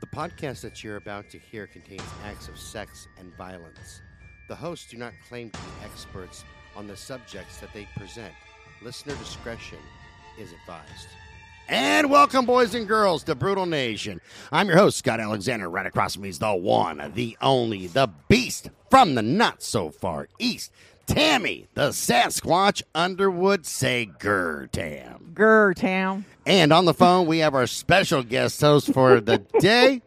The podcast that you're about to hear contains acts of sex and violence. The hosts do not claim to be experts on the subjects that they present. Listener discretion is advised. And welcome, boys and girls, to Brutal Nation. I'm your host, Scott Alexander. Right across from me is the one, the only, the beast from the not so far east, Tammy, the Sasquatch Underwood. Say grr, Tam. Grr town. And on the phone, we have our special guest host for the day.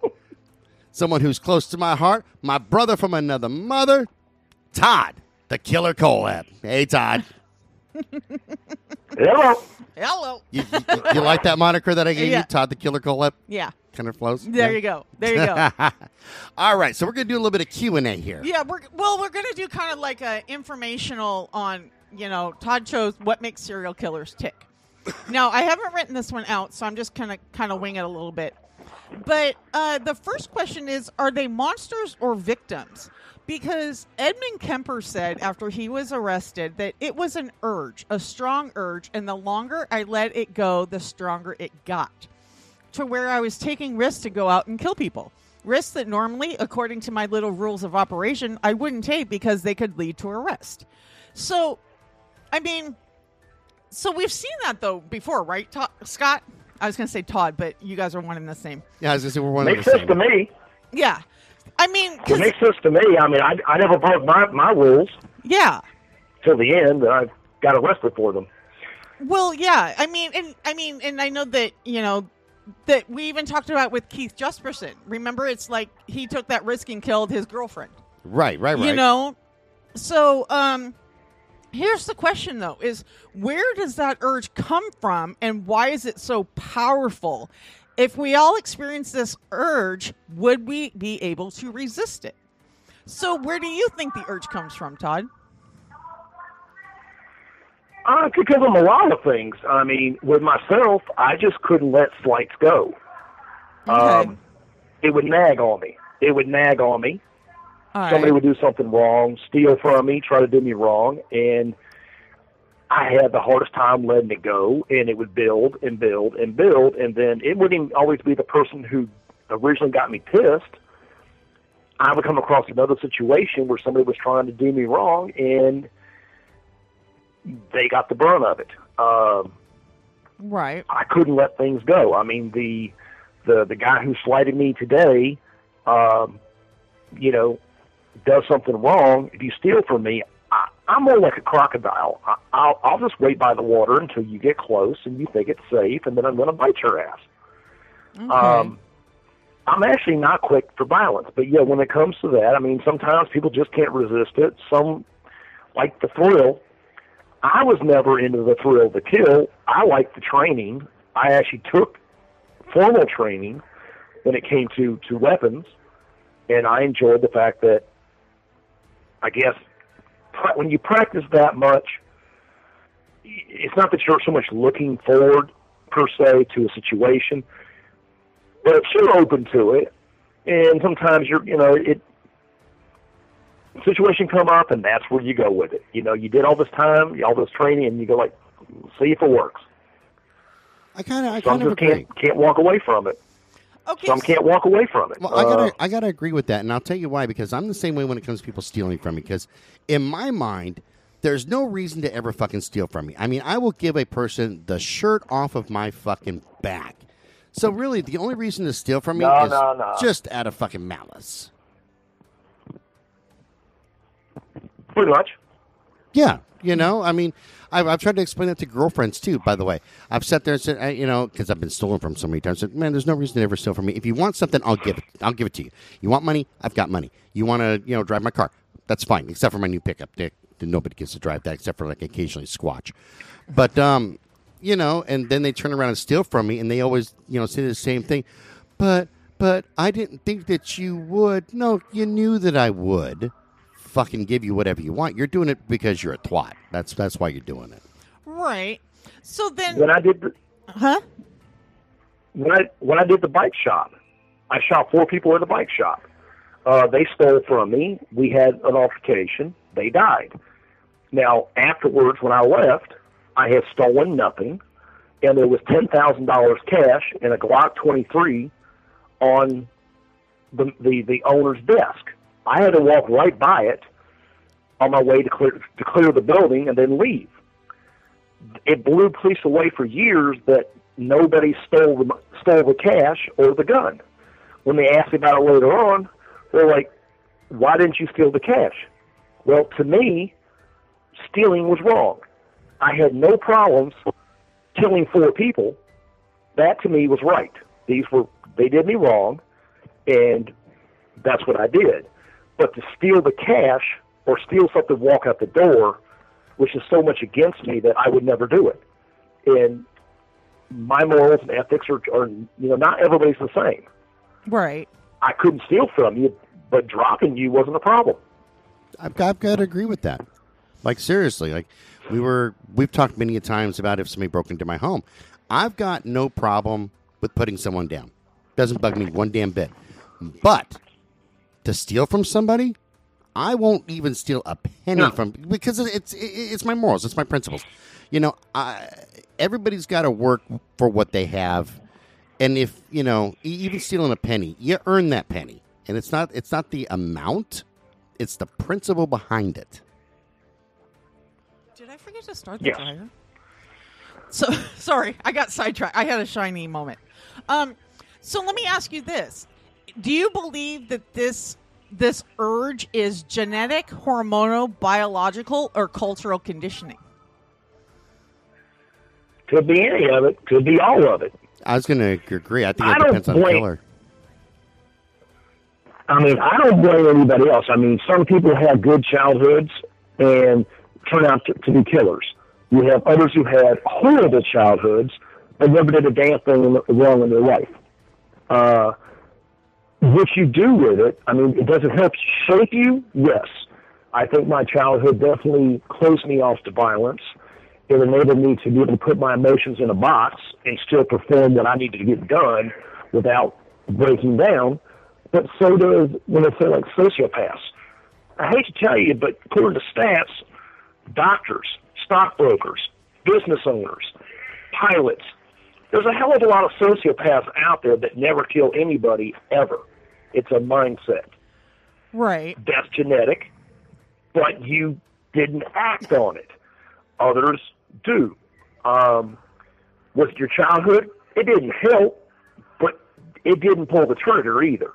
Someone who's close to my heart, my brother from another mother, Todd, the Killer Kohlhepp. Hey, Todd. Hello. Hello. You, you, you like that moniker that I gave Yeah. you, Todd the Killer Kohlhepp? Yeah. Kind of flows. There you go. There you go. All right, so we're gonna do a little bit of Q and A here. yeah, we're well, we're gonna do kind of like a informational on you know Todd chose what makes serial killers tick. now I haven't written this one out, so I'm just kind of kind of wing it a little bit. But uh, the first question is: Are they monsters or victims? Because Edmund Kemper said after he was arrested that it was an urge, a strong urge, and the longer I let it go, the stronger it got. To where I was taking risks to go out and kill people. Risks that normally, according to my little rules of operation, I wouldn't take because they could lead to arrest. So, I mean, so we've seen that though before, right, Todd, Scott? I was going to say Todd, but you guys are one and the same. Yeah, I was gonna say we're one of Makes the sense same. to me. Yeah. I mean, It 'cause- makes sense to me. I mean, I, I never broke my, my rules yeah. till the end, and I got arrested for them. Well, yeah. I mean, and I mean, and I know that you know that we even talked about with Keith Jesperson. Remember, it's like he took that risk and killed his girlfriend. Right, right, right. You know, so um, here's the question though: is where does that urge come from, and why is it so powerful? If we all experience this urge, would we be able to resist it? So, where do you think the urge comes from, Todd? Uh, it could come from a lot of things. I mean, with myself, I just couldn't let slights go. Okay. Um, it would nag on me. It would nag on me. All Somebody right. would do something wrong, steal from me, try to do me wrong, and I had the hardest time letting it go. And it would build and build and build, and then it wouldn't always be the person who originally got me pissed. I would come across another situation where somebody was trying to do me wrong, and they got the brunt of it. Um, Right. I couldn't let things go. I mean, the the the guy who slighted me today, um, you know, does something wrong. If you steal from me, I, I'm more like a crocodile. I, I'll I'll just wait by the water until you get close and you think it's safe, and then I'm going to bite your ass. Okay. Um, I'm actually not quick for violence, but yeah, when it comes to that, I mean, sometimes people just can't resist it. Some like the thrill. I was never into the thrill of the kill. I liked the training. I actually took formal training when it came to to weapons, and I enjoyed the fact that I guess when you practice that much, it's not that you're so much looking forward per se to a situation, but you're open to it. And sometimes you're, you know, it situation come up, and that's where you go with it. You know, you did all this time, all this training, and you go like, see if it works. I kind of, I kind of can't can't walk away from it. okay. Some can't walk away from it. Well, I gotta, Uh, I gotta agree with that, and I'll tell you why. Because I'm the same way when it comes to people stealing from me. Because in my mind, there's no reason to ever fucking steal from me. I mean, I will give a person the shirt off of my fucking back. So really, the only reason to steal from me No, is no, no. just out of fucking malice. Pretty much. Yeah, you know, I mean, I've, I've tried to explain that to girlfriends too. By the way, I've sat there and said, you know, because I've been stolen from so many times. Said, man, there's no reason to ever steal from me. If you want something, I'll give it. I'll give it to you. You want money? I've got money. You want to, you know, drive my car? That's fine, except for my new pickup. Dick, nobody gets to drive that except for like occasionally Squatch. But um, you know, and then they turn around and steal from me, and they always, you know, say the same thing. But, but I didn't think that you would. No, you knew that I would fucking give you whatever you want. You're doing it because you're a twat. That's that's why you're doing it. Right. So then, When I did the, huh? when I when I did the bike shop, I shot four people at the bike shop. Uh, they stole from me. We had an altercation. They died. Now afterwards, when I left, I had stolen nothing, and there was ten thousand dollars cash and a Glock twenty three on the, the the owner's desk. I had to walk right by it on my way to clear to clear the building and then leave. It blew police away for years that nobody stole the stole the cash or the gun. When they asked me about it later on, they're like, "Why didn't you steal the cash?" Well, to me, stealing was wrong. I had no problems killing four people. That to me was right. These were they did me wrong, and that's what I did. But to steal the cash or steal something, walk out the door, which is so much against me that I would never do it. And my morals and ethics are, are you know, not everybody's the same. Right. I couldn't steal from you, but dropping you wasn't a problem. I've got, I've got to agree with that. Like seriously, like we were, we've talked many a times about if somebody broke into my home. I've got no problem with putting someone down. Doesn't bug me one damn bit. But to steal from somebody, I won't even steal a penny No. from because it's it's my morals, it's my principles. You know, I, everybody's got to work for what they have, and if you know, e- even stealing a penny, you earn that penny, and it's not it's not the amount, it's the principle behind it. Did I forget to start the Yes. dryer? So sorry, I got sidetracked. I had a shiny moment. Um, so let me ask you this: Do you believe that this this urge is genetic, hormonal, biological, or cultural conditioning? Could be any of it. Could be all of it. I was going to agree. I think it don't depends on the killer. I mean, I don't blame anybody else. I mean, some people have good childhoods and turn out to, to be killers. You have others who had horrible childhoods and never did a damn thing wrong in their life. Uh, what you do with it, I mean, it doesn't help shape you. Yes, I think my childhood definitely closed me off to violence. It enabled me to be able to put my emotions in a box and still perform what I needed to get done without breaking down. But so does when they say like sociopaths. I hate to tell you, but according to stats, doctors, stockbrokers, business owners, pilots, there's a hell of a lot of sociopaths out there that never kill anybody ever. It's a mindset. Right. That's genetic, but you didn't act on it. Others do. Um, with your childhood, it didn't help, but it didn't pull the trigger either.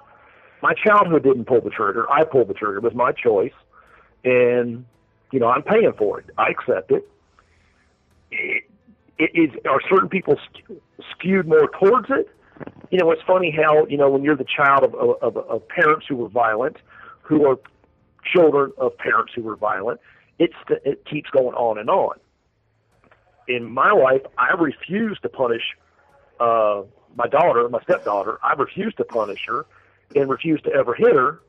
My childhood didn't pull the trigger. I pulled the trigger. It was my choice, and you know I'm paying for it. I accept it. It, it is are certain people skewed more towards it? You know, it's funny how you know when you're the child of, of, of parents who were violent, who are children of parents who were violent. It's the, it keeps going on and on. In my life, I refuse to punish uh, my daughter, my stepdaughter. I refuse to punish her, and refuse to ever hit her,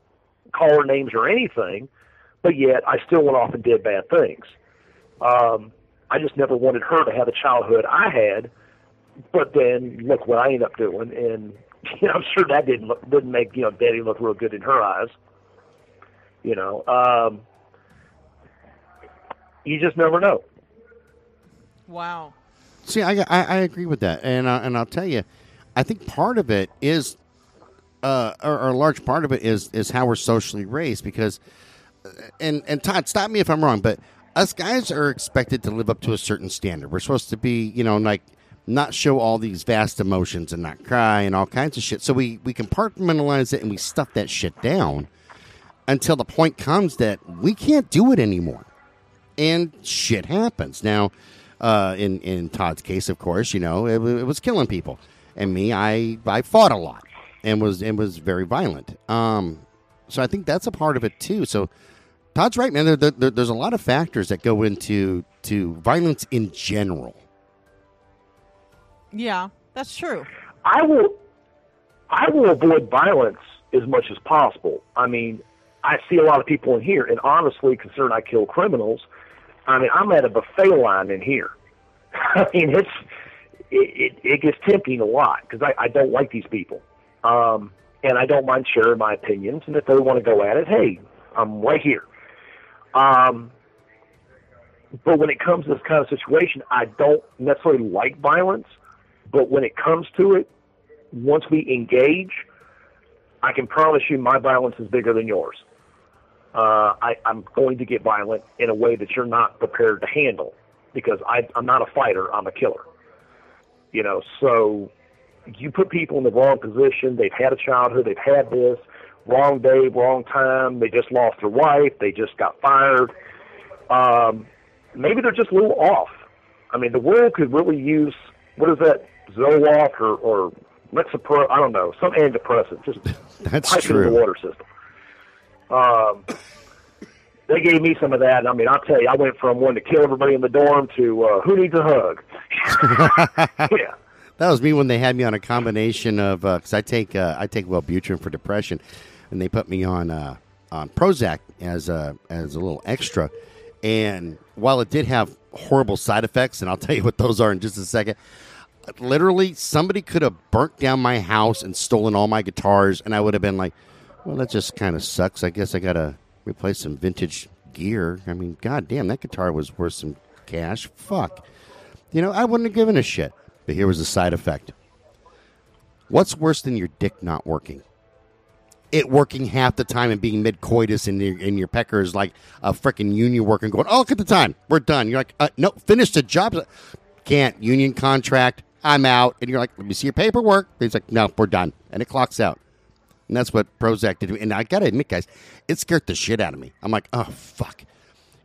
call her names or anything. But yet, I still went off and did bad things. Um, I just never wanted her to have the childhood I had. But then look what I end up doing, and you know, I'm sure that didn't look, didn't make you know Daddy look real good in her eyes. You know, um, you just never know. Wow. See, I, I, I agree with that, and uh, and I'll tell you, I think part of it is, uh, or, or a large part of it is is how we're socially raised. Because, uh, and and Todd, stop me if I'm wrong, but us guys are expected to live up to a certain standard. We're supposed to be, you know, like not show all these vast emotions and not cry and all kinds of shit. So we we compartmentalize it and we stuff that shit down until the point comes that we can't do it anymore and shit happens. Now, uh, in in Todd's case, of course, you know it, it was killing people, and me, I I fought a lot and was and was very violent. Um, so I think that's a part of it too. So Todd's right, man. There, there, there- there's a lot of factors that go into to violence in general. Yeah, that's true. I will I will avoid violence as much as possible. I mean, I see a lot of people in here, and honestly, considering I kill criminals, I mean, I'm at a buffet line in here. I mean, it's it, it, it gets tempting a lot because I, I don't like these people, um, and I don't mind sharing my opinions. And if they want to go at it, hey, I'm right here. Um, but when it comes to this kind of situation, I don't necessarily like violence. But when it comes to it, once we engage, I can promise you my violence is bigger than yours. Uh, I, I'm going to get violent in a way that you're not prepared to handle because I, I'm not a fighter. I'm a killer. You know, so you put people in the wrong position. They've had a childhood. They've had this wrong day, wrong time. They just lost their wife. They just got fired. Um, maybe they're just a little off. I mean, the world could really use what is that Zoloft or or Lexapro? I don't know, some antidepressant. Just That's pipe it in true. the water system. Um, they gave me some of that. and I mean, I'll tell you, I went from wanting to kill everybody in the dorm to uh, who needs a hug. yeah. That was me when they had me on a combination of because I take uh, I take Wellbutrin for depression, and they put me on uh, on Prozac as a as a little extra. And while it did have horrible side effects, and I'll tell you what those are in just a second. Literally, somebody could have burnt down my house and stolen all my guitars, and I would have been like, "Well, that just kind of sucks. I guess I gotta replace some vintage gear." I mean, goddamn, that guitar was worth some cash. Fuck. You know, I wouldn't have given a shit. But here was the side effect. What's worse than your dick not working? It working half the time and being mid coitus and your, in your pecker is like a freaking union worker going, oh, look at the time. We're done. You're like, uh, no, finish the job. Can't. Union contract. I'm out. And you're like, let me see your paperwork. He's like, no, we're done. And it clocks out. And that's what Prozac did to me. And I got to admit, guys, it scared the shit out of me. I'm like, oh, fuck.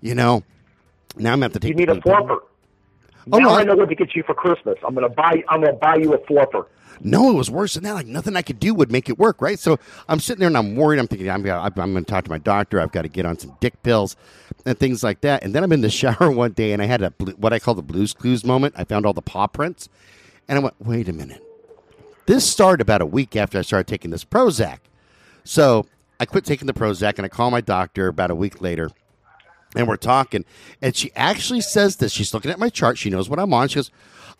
You know, now I'm going to have to take You need a fluffer. Oh, now no, I know what to get you for Christmas. I'm gonna buy. I'm gonna buy you a fluffer. No, it was worse than that. Like nothing I could do would make it work, right? So I'm sitting there and I'm worried. I'm thinking I'm gonna, I'm going to talk to my doctor. I've got to get on some dick pills and things like that. And then I'm in the shower one day and I had a what I call the Blues Clues moment. I found all the paw prints, and I went, wait a minute. This started about a week after I started taking this Prozac. So I quit taking the Prozac and I call my doctor about a week later and we're talking, and she actually says this. She's looking at my chart. She knows what I'm on. She goes,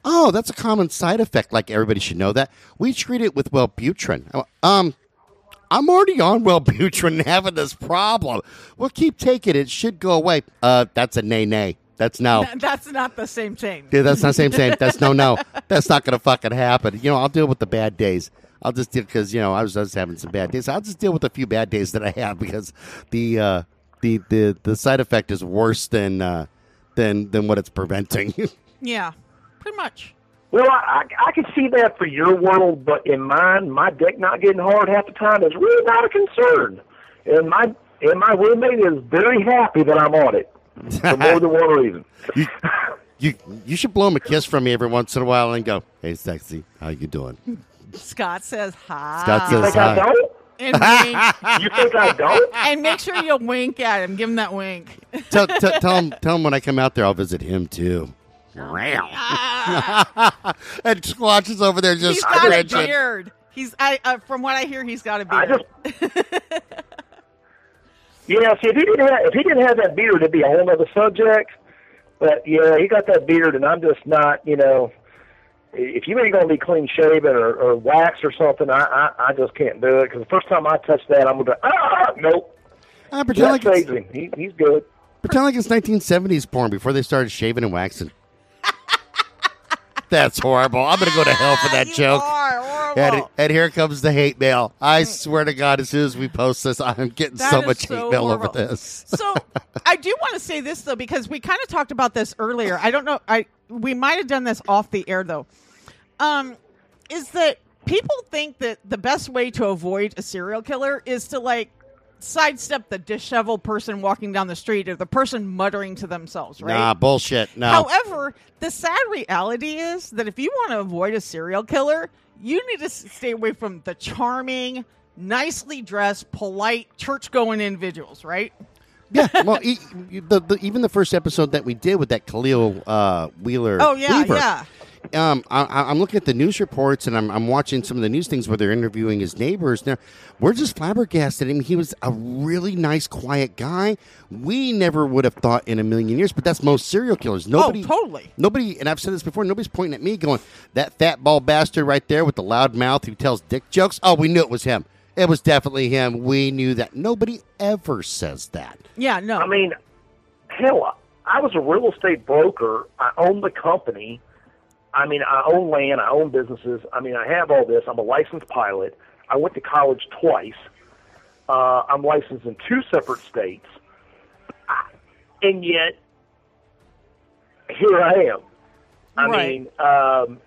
"Oh, that's a common side effect. Like everybody should know that. We treat it with Wellbutrin." Um, I'm already on Wellbutrin, having this problem. Well, keep taking it. It should go away. Uh, that's a nay nay. That's no. That's not the same thing. Yeah, that's not the same same. That's no no. That's not gonna fucking happen. You know, I'll deal with the bad days. I'll just deal because you know I was, I was having some bad days. I'll just deal with a few bad days that I have because the uh, the the the side effect is worse than uh, than than what it's preventing. Yeah, pretty much. Well, I, I I can see that for your world, but in mine, my dick not getting hard half the time is really not a concern, and my and my roommate is very happy that I'm on it for more than one reason. you, you you should blow him a kiss from me every once in a while and go, "Hey, sexy, how you doing?" Scott says hi. Scott You says think I hi. don't? and wink, You think I don't? and make sure you wink at him. Give him that wink. tell, tell, tell him tell him when I come out there, I'll visit him too. and Squatch is over there just He's got a beard. He's I uh, from what I hear, he's got a I beard. just. Yeah, see, if he didn't have if he didn't have that beard, it'd be a whole other subject. But yeah, he got that beard, and I'm just not, you know. If you ain't gonna be clean shaven or, or wax or something, I, I I just can't do it because the first time I touch that, I'm gonna be ah nope. Ah, pretend That like it's, saves him. He, he's good. pretend like it's 1970s porn before they started shaving and waxing. That's horrible. I'm gonna go to hell for that You joke. And, and here comes the hate mail. I swear to God, as soon as we post this, I'm getting That so is much so hate mail horrible. over this. so I do want to say this though because we kind of talked about this earlier. I don't know. I we might have done this off the air though. Um, is that people think that the best way to avoid a serial killer is to like sidestep the disheveled person walking down the street or the person muttering to themselves, right? Nah, bullshit. No. However, the sad reality is that if you want to avoid a serial killer, you need to stay away from the charming, nicely dressed, polite, church going individuals, right? yeah. Well, e- the, the, even the first episode that we did with that Khalil uh, Wheeler. Oh, yeah, Weaver, yeah. Um, I, I- I'm looking at the news reports and I'm, I'm watching some of the news things where they're interviewing his neighbors. Now, we're just flabbergasted. I mean, he was a really nice, quiet guy. We never would have thought in a million years, but that's most serial killers. Nobody, Oh, totally. Nobody, and I've said this before. Nobody's pointing at me, going that fat ball bastard right there with the loud mouth who tells dick jokes. Oh, we knew it was him. It was definitely him. We knew that. Nobody ever says that. Yeah, no. I mean, hell, I was a real estate broker. I owned the company. I mean, I own land. I own businesses. I mean, I have all this. I'm a licensed pilot. I went to college twice. Uh, I'm licensed in two separate states, and yet here I am. I Right. mean, um,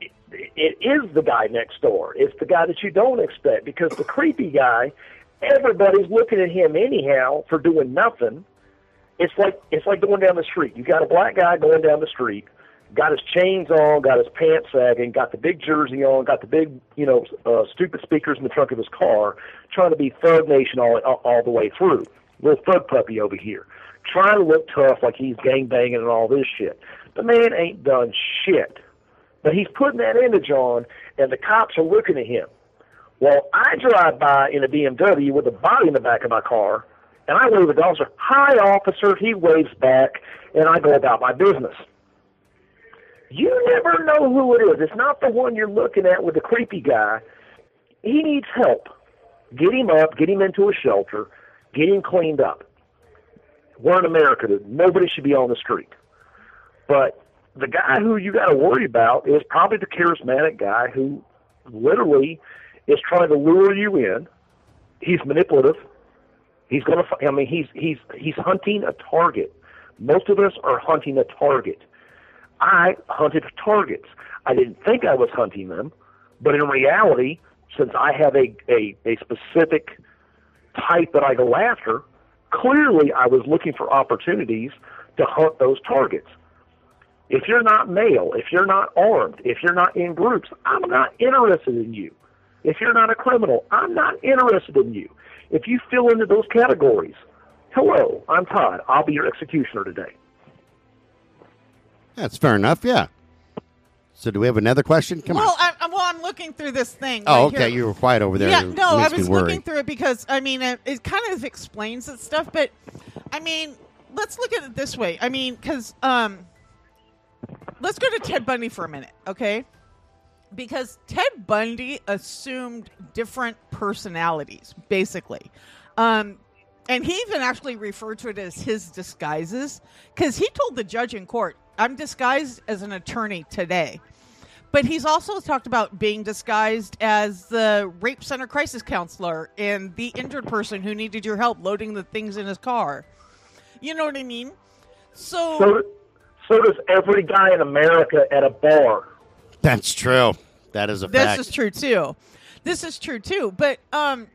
it, it is the guy next door. It's the guy that you don't expect because the creepy guy, everybody's looking at him anyhow for doing nothing. It's like it's like going down the street. You got a black guy going down the street, got his chains on, got his pants sagging, got the big jersey on, got the big you know uh, stupid speakers in the trunk of his car, trying to be Thug Nation all all, the way through. Little thug puppy over here, trying to look tough like he's gang banging and all this shit. The man ain't done shit, but he's putting that image on, and the cops are looking at him. Well, I drive by in a BMW with a body in the back of my car, and I wave at the officer, "Hi, officer." He waves back, and I go about my business. You never know who it is. It's not the one you're looking at with the creepy guy. He needs help. Get him up, get him into a shelter, get him cleaned up. We're in America. Nobody should be on the street. But the guy who you got to worry about is probably the charismatic guy who literally is trying to lure you in. He's manipulative. He's going to. I mean, he's he's he's hunting a target. Most of us are hunting a target. I hunted targets. I didn't think I was hunting them, but in reality, since I have a a, a specific type that I go after, clearly I was looking for opportunities to hunt those targets. If you're not male, if you're not armed, if you're not in groups, I'm not interested in you. If you're not a criminal, I'm not interested in you. If you fill into those categories, hello, I'm Todd. I'll be your executioner today. That's fair enough. Yeah. So, do we have another question? Come well, on. I, well, I'm looking through this thing. Oh, right okay. here. You were quiet over there. Yeah, It no, I was looking through it because I mean it, it kind of explains that stuff, but I mean, let's look at it this way. I mean, because um, let's go to Ted Bundy for a minute, okay? Because Ted Bundy assumed different personalities, basically. Um, and he even actually referred to it as his disguises because he told the judge in court, I'm disguised as an attorney today. But he's also talked about being disguised as the rape center crisis counselor and the injured person who needed your help loading the things in his car. You know what I mean? So, So, so does every guy in America at a bar. That's true. That is a this fact. is true too. This is true too. But um,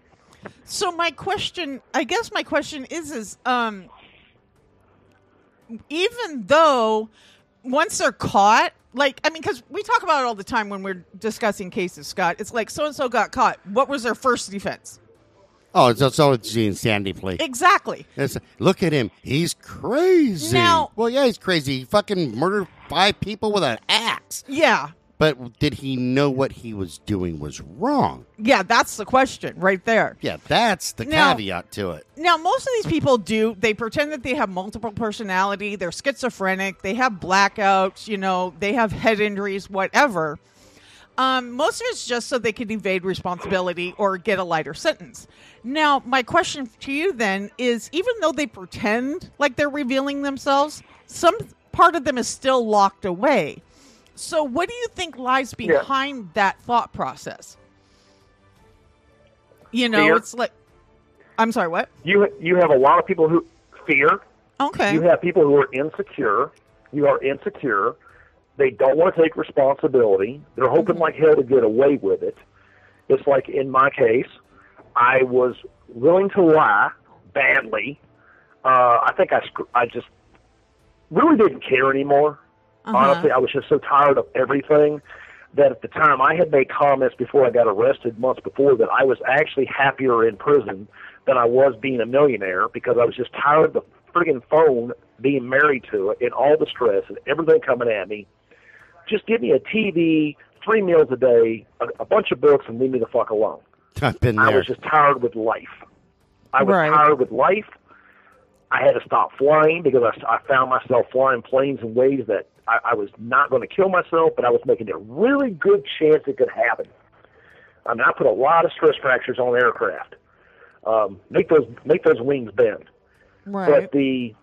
so my question, I guess my question is, is um, even though once they're caught, like I mean, because we talk about it all the time when we're discussing cases, Scott. It's like so and so got caught. What was their first defense? Oh, it's so it's the insanity plea. Exactly. It's, look at him. He's crazy. Now- well, yeah, he's crazy. He fucking murdered five people with an axe. Yeah. But did he know what he was doing was wrong? Yeah, that's the question right there. Yeah, that's the Now- caveat to it. Now, most of these people do. They pretend that they have multiple personality. They're schizophrenic. They have blackouts. You know, they have head injuries, whatever. Um, most of it's just so they can evade responsibility or get a lighter sentence. Now, my question to you then is: even though they pretend like they're revealing themselves, some part of them is still locked away. So, what do you think lies Yeah. behind that thought process? You know, Fear. it's like. I'm sorry. What? You you have a lot of people who fear. Okay. You have people who are insecure. You are insecure. They don't want to take responsibility. They're hoping like hell to get away with it. It's like in my case, I was willing to lie badly. Uh, I think I I just really didn't care anymore. Uh-huh. Honestly, I was just so tired of everything that at the time I had made comments before I got arrested months before that I was actually happier in prison than I was being a millionaire because I was just tired of the friggin' phone being married to it and all the stress and everything coming at me. Just give me a TV, three meals a day, a, a bunch of books, and leave me the fuck alone. I've been there. I was just tired with life. I was Right. tired with life. I had to stop flying because I, I found myself flying planes in ways that I, I was not going to kill myself, but I was making a really good chance it could happen. I mean, I put a lot of stress fractures on aircraft. Um, make those make those wings bend. right. But the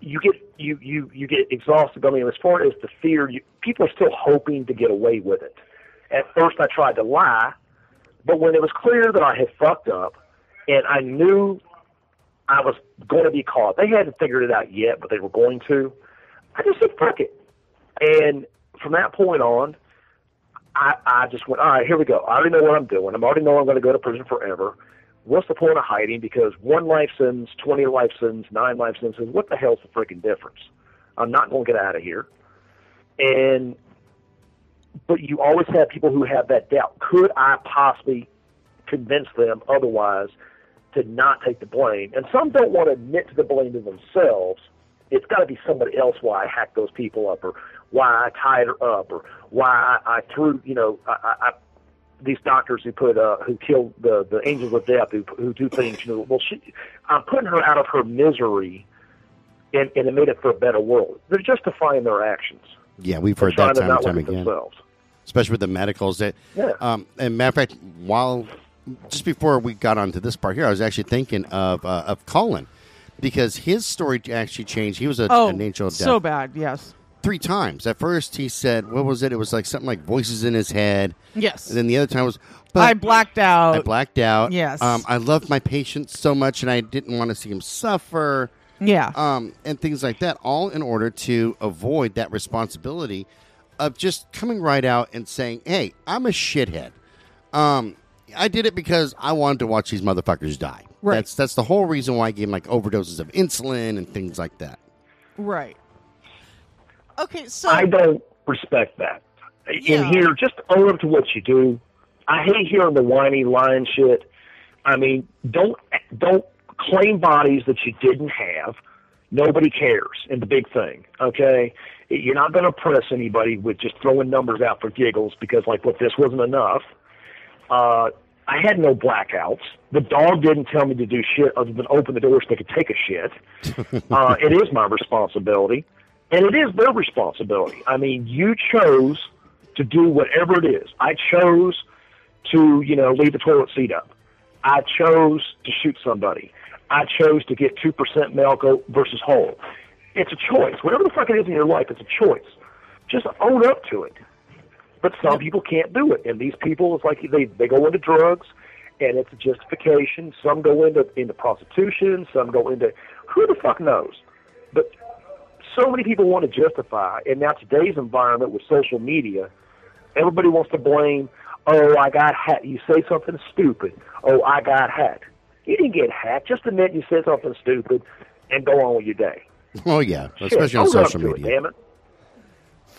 you get you you you get exhausted. I mean, as far as the fear, you, people are still hoping to get away with it, At first, I tried to lie, but when it was clear that I had fucked up, and I knew I was going to be caught, they hadn't figured it out yet, but they were going to. I just said fuck it, and from that point on, I, I just went, all right, here we go. I already know what I'm doing. I am already know I'm going to go to prison forever. What's the point of hiding? Because one life sentence, 20 life sentence, nine life sentences, what the hell's the freaking difference? I'm not going to get out of here. And, but you always have people who have that doubt. Could I possibly convince them otherwise to not take the blame? And some don't want to admit to the blame to themselves. It's got to be somebody else why I hacked those people up or why I tied her up or why I, I threw, you know, I, I, these doctors who put uh, who killed the the angels of death who who do things. You know, well, she, I'm putting her out of her misery, and and it made it for a better world. They're justifying their actions. Yeah, we've heard that time and time again. Themselves. Especially with the medicals that. Yeah. Um, and matter of fact, while just before we got onto this part here, I was actually thinking of uh, of Cullen because his story actually changed. He was a, oh, an angel of death. so bad. Yes three times. At first, he said, "What was it?" It was like something like voices in his head. Yes. And then the other time was, I blacked out. I blacked out. Yes. Um, I loved my patient so much, and I didn't want to see him suffer. Yeah. Um, and things like that, all in order to avoid that responsibility of just coming right out and saying, "Hey, I'm a shithead." Um, I did it because I wanted to watch these motherfuckers die. Right. That's that's the whole reason why I gave him like overdoses of insulin and things like that. Right. Okay, so I don't respect that. Yeah. In here, just own up to what you do. I hate hearing the whiny lying shit. I mean, don't don't claim bodies that you didn't have. Nobody cares. And the big thing, okay, you're not going to press anybody with just throwing numbers out for giggles because, like, what this wasn't enough. Uh, I had no blackouts. The dog didn't tell me to do shit other than open the door so they could take a shit. uh, it is my responsibility. And it is their responsibility. I mean, you chose to do whatever it is. I chose to, you know, leave the toilet seat up. I chose to shoot somebody. I chose to get 2% milk versus whole. It's a choice. Whatever the fuck it is in your life, it's a choice. Just own up to it. But some people can't do it. And these people, it's like they, they go into drugs and it's a justification. Some go into, into prostitution. Some go into, who the fuck knows? But so many people want to justify, and now today's environment with social media, everybody wants to blame. Oh, I got hacked. You say something stupid. Oh, I got hacked. You didn't get hacked. Just admit you said something stupid, and go on with your day. Oh yeah, especially Shit, on social media. It, damn it.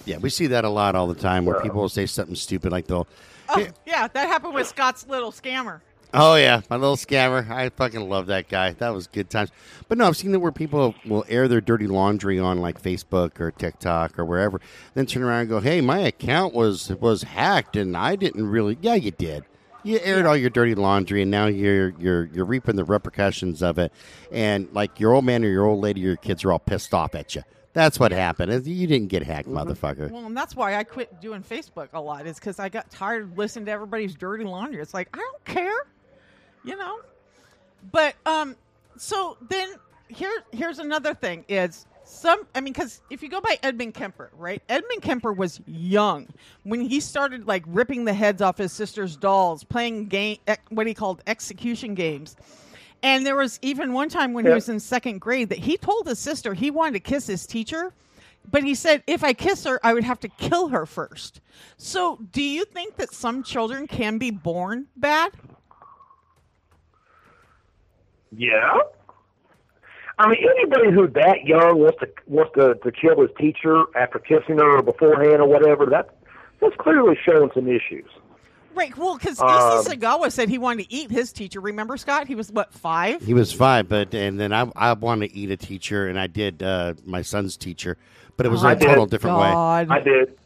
Yeah, we see that a lot all the time where people will say something stupid like they'll. Oh, yeah, that happened with Scott's little scammer. Oh yeah, my little scammer. I fucking love that guy. That was good times. But no, I've seen that where people will air their dirty laundry on like Facebook or TikTok or wherever, then turn around and go, "Hey, my account was was hacked, and I didn't really." Yeah, you did. You aired all your dirty laundry, and now you're you're you're reaping the repercussions of it. And like your old man or your old lady, or your kids are all pissed off at you. That's what happened. Is You didn't get hacked, mm-hmm. motherfucker. Well, and that's why I quit doing Facebook a lot. Is because I got tired of listening to everybody's dirty laundry. It's like I don't care you know. But um, so then here here's another thing is some i mean because if you go by edmund kemper right edmund kemper was young when he started like ripping the heads off his sister's dolls playing game what he called execution games and there was even one time when he was in second grade that he told his sister he wanted to kiss his teacher but he said if i kiss her i would have to kill her first so do you think that some children can be born bad yeah. I mean, anybody who that young wants to wants to, to kill his teacher after kissing her or beforehand or whatever, that that's clearly showing some issues. Right. Well, because um, Sagawa said he wanted to eat his teacher. Remember, Scott? He was what five? He was five, but and then I I wanted to eat a teacher, and I did uh, my son's teacher, but it was oh, in a total different God. way. I did.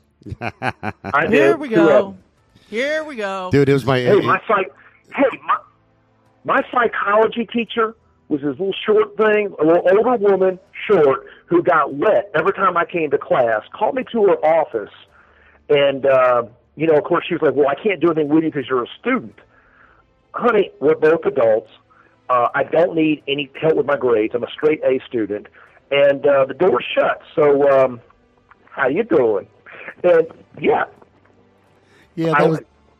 I did. Here we go. Here we go, dude. It was my hey, my psych. Hey, my my psychology teacher was this little short thing, a little older woman, short, who got wet every time I came to class, called me to her office, and, uh, you know, of course, she was like, well, I can't do anything with you because you're a student. Honey, we're both adults. Uh, I don't need any help with my grades. I'm a straight A student. And uh, the door's shut. So, um, how you doing? And, yeah, Yeah, I that was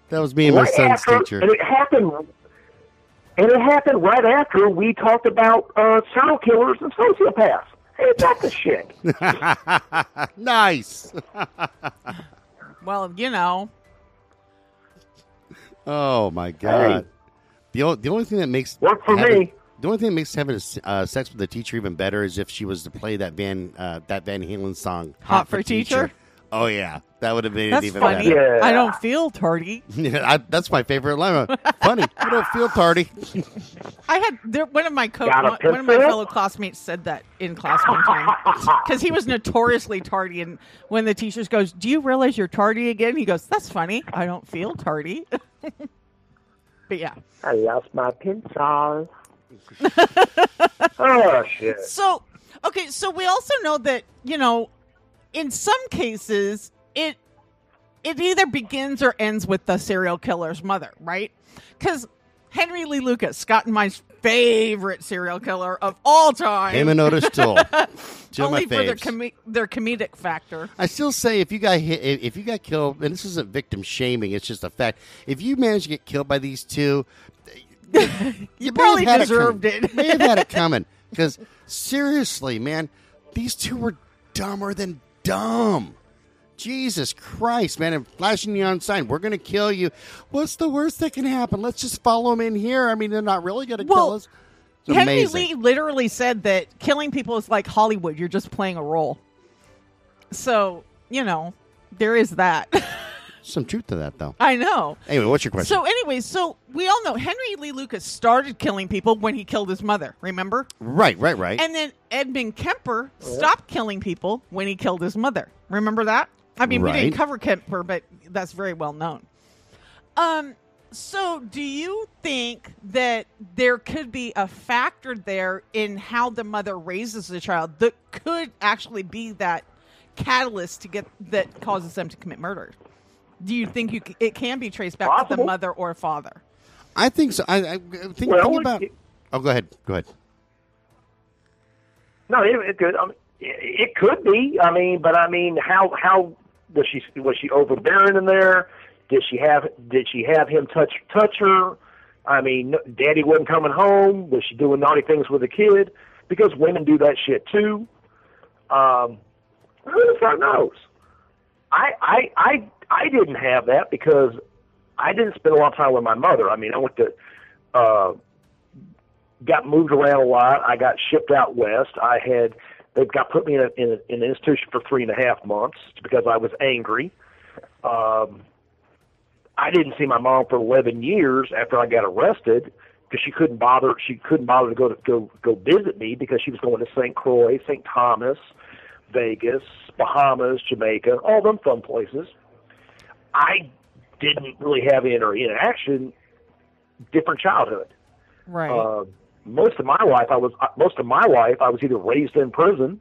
that was me and my son's after, teacher. and it happened. And it happened right after we talked about uh, serial killers and sociopaths. Hey, that's the shit. nice. Well, you know, Oh my god. Hey. The o- the only thing that makes Work for having- me. The only thing that makes having a s- uh, sex with a teacher even better is if she was to play that Van uh, that Van Halen song Hot for Teacher? Oh yeah, that would have made that's it even funny. better. Yeah. I don't feel tardy. Yeah, I, that's my favorite line. Funny, I don't feel tardy. I had there, one of my co- one, one of my fellow classmates said that in class one time because he was notoriously tardy. And when the teacher goes, "Do you realize you're tardy again?" He goes, "That's funny. I don't feel tardy." but yeah, I lost my pencil. oh shit! so okay, so we also know that you know, in some cases, it it either begins or ends with the serial killer's mother, right? Because Henry Lee Lucas, Scott and my favorite serial killer of all time. Him and Otis two my only for their com- their comedic factor. I still say if you got hit, if you got killed, and this isn't victim shaming, it's just a fact. If you managed to get killed by these two, you, may probably had deserved it. it. may have had it coming because seriously, man, these two were dumber than dumb. Jesus Christ, man! And flashing neon sign, we're gonna kill you. What's the worst that can happen? Let's just follow them in here. I mean, they're not really gonna kill us. It's Henry amazing. Lee literally said that killing people is like Hollywood. You're just playing a role. So you know there is that. Some truth to that, though. I know. Anyway, what's your question? So, anyways, so we all know Henry Lee Lucas started killing people when he killed his mother. Remember? right, right, right. And then Edmund Kemper stopped killing people when he killed his mother. Remember that? I mean, we didn't cover Kemper, but that's very well known. Um, so do you think that there could be a factor there in how the mother raises the child that could actually be that catalyst to get that causes them to commit murder? Do you think you c- it can be traced back to the mother or father? I think so. I, I think, Well, think about. it- oh, go ahead. Go ahead. No, it, it could. I mean, it, it could be. I mean, but I mean, how how was she was she overbearing in there? Did she have did she have him touch touch her? I mean, no- Daddy wasn't coming home. Was she doing naughty things with the kid? Because women do that shit too. Um, who the fuck knows? I I I I didn't have that because I didn't spend a lot of time with my mother. I mean, I went to uh, got moved around a lot. I got shipped out west. I had they got put me in, a, in, a, in an institution for three and a half months because I was angry. Um, I didn't see my mom for eleven years after I got arrested because she couldn't bother. She couldn't bother to go to go go visit me because she was going to St. Croix, St. Thomas, Vegas, Bahamas, Jamaica, all them fun places. I didn't really have any interaction. Different childhood Right. uh, most of my life I was uh, most of my life I was either raised in prison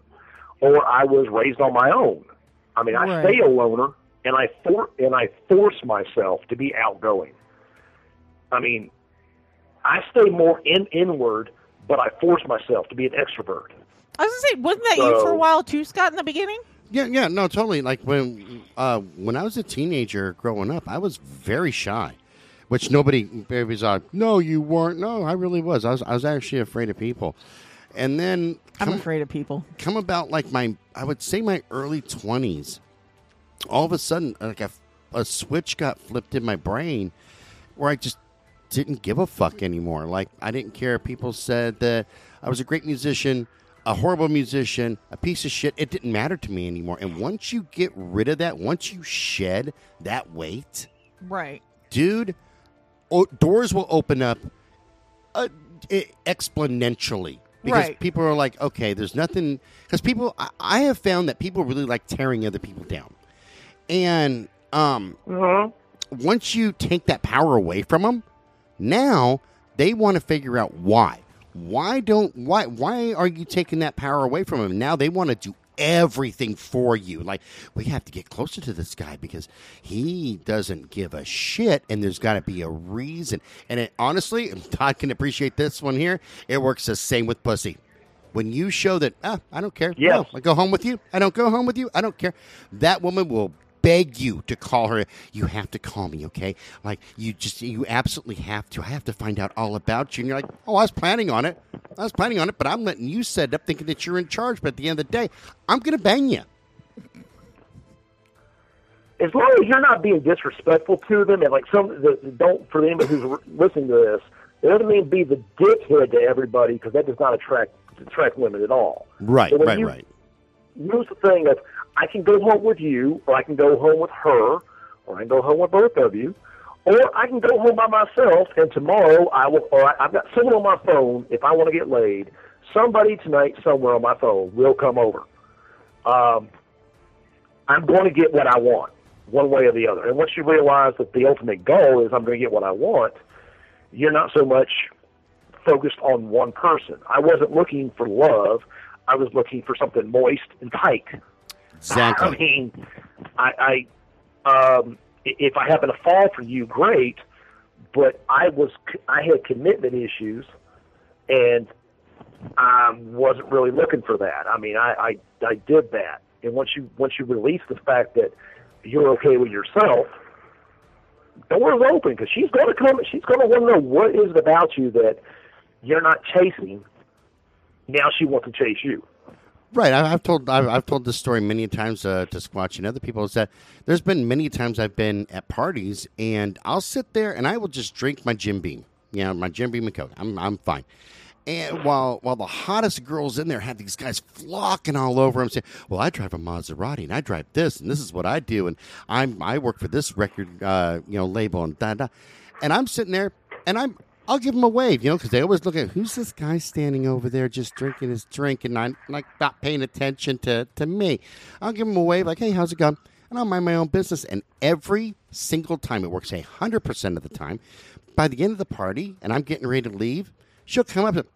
or I was raised on my own. I mean, I Right. stay a loner and I for and I force myself to be outgoing. I mean, I stay more in inward, but I force myself to be an extrovert. I was gonna say, wasn't that you for a while too, Scott, in the beginning? Yeah, yeah, no, totally. Like when uh, when I was a teenager growing up, I was very shy, which nobody babies are. No, you weren't. No, I really was. I was. I was actually afraid of people. And then I'm afraid of people. come about like my, I would say my early twenties. All of a sudden, like a, a switch got flipped in my brain, where I just didn't give a fuck anymore. Like I didn't care. if People said that I was a great musician, a horrible musician, a piece of shit. It didn't matter to me anymore. And once you get rid of that, once you shed that weight, Right. dude, o- doors will open up uh, i- exponentially. Because Right. people are like, okay, there's nothing. Because people, I, I have found that people really like tearing other people down. And um, Mm-hmm. once you take that power away from them, now they want to figure out why. Why don't why why are you taking that power away from them? Now they want to do everything for you. Like we have to get closer to this guy because he doesn't give a shit, and there's got to be a reason. And it, honestly, Todd can appreciate this one here. It works the same with pussy. When you show that, ah, I don't care. Yes. No, I go home with you. I don't go home with you. I don't care. That woman will beg you to call her. You have to call me, okay? Like you just you absolutely have to. I have to find out all about you. And you're like, oh, I was planning on it. I was planning on it, but I'm letting you set it up, thinking that you're in charge. But at the end of the day, I'm gonna bang you. as long as you're not being disrespectful to them, and like some the, the- don't for anybody who's listening to this, it doesn't mean be the dickhead to everybody because that does not attract attract women at all. Right, So right, you right. Use the thing of I can go home with you, or I can go home with her, or I can go home with both of you, or I can go home by myself. And tomorrow I will, or I, I've got someone on my phone. If I want to get laid, somebody tonight somewhere on my phone will come over. Um, I'm going to get what I want, one way or the other. And once you realize that the ultimate goal is I'm going to get what I want, you're not so much focused on one person. I wasn't looking for love. I was looking for something moist and tight. I Exactly. mean, I, I um, i- if I happen to fall for you, great. But I was, I had commitment issues, and I wasn't really looking for that. I mean, I, I, I did that, and once you, once you release the fact that you're okay with yourself, doors open because she's going to come. She's going to want to know what is it about you that you're not chasing. Now she wants to chase you. Right, I, I've told I've, I've told this story many times uh, to Squatch and other people. Is that there's been many times I've been at parties and I'll sit there and I will just drink my Jim Beam, you know, my Jim Beam and Coke. I'm I'm fine. And while while the hottest girls in there have these guys flocking all over them, saying, "Well, I drive a Maserati and I drive this and this is what I do and I'm I work for this record uh, you know label and da da," and I'm sitting there and I'm I'll give them a wave, you know, because they always look at who's this guy standing over there just drinking his drink and not like not paying attention to to me. I'll give him a wave, like, "Hey, how's it going?" And I'll mind my own business. And every single time, it works a hundred percent of the time. By the end of the party, and I'm getting ready to leave, she'll come up and,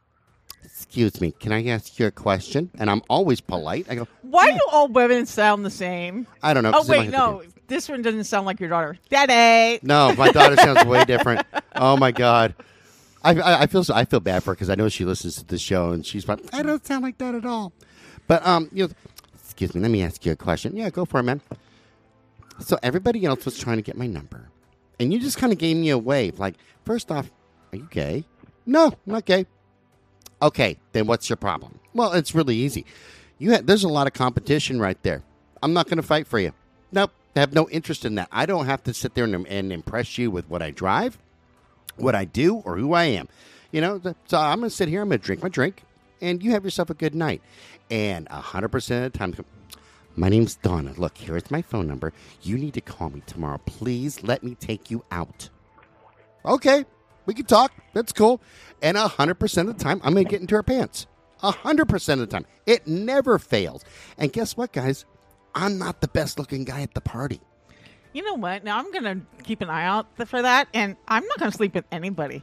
"Excuse me, can I ask you a question?" And I'm always polite. I go, Why do all women sound the same? "I don't know." Oh wait, might have to no, this one doesn't sound like your daughter. Daddy. No, my daughter sounds way different. Oh my god, I, I, I feel so, I feel bad for her because I know she listens to the show and she's like, I don't sound like that at all. But um, you know, excuse me, let me ask you a question. Yeah, go for it, man. So everybody else was trying to get my number, and you just kind of gave me a wave. Like, first off, are you gay? No, I'm not gay. Okay, then what's your problem? Well, it's really easy. You there's a lot of competition right there. I'm not going to fight for you. Nope, I have no interest in that. I don't have to sit there and, and impress you with what I drive, what I do, or who I am. You know, so I'm going to sit here. I'm going to drink my drink, and you have yourself a good night. And hundred percent of the time, my name's Donna. Look, here's my phone number. You need to call me tomorrow. Please let me take you out. Okay, we can talk. That's cool. And hundred percent of the time, I'm gonna get into her pants. hundred percent of the time, it never fails. And guess what, guys? I'm not the best looking guy at the party. You know what? Now I'm gonna keep an eye out for that, and I'm not gonna sleep with anybody.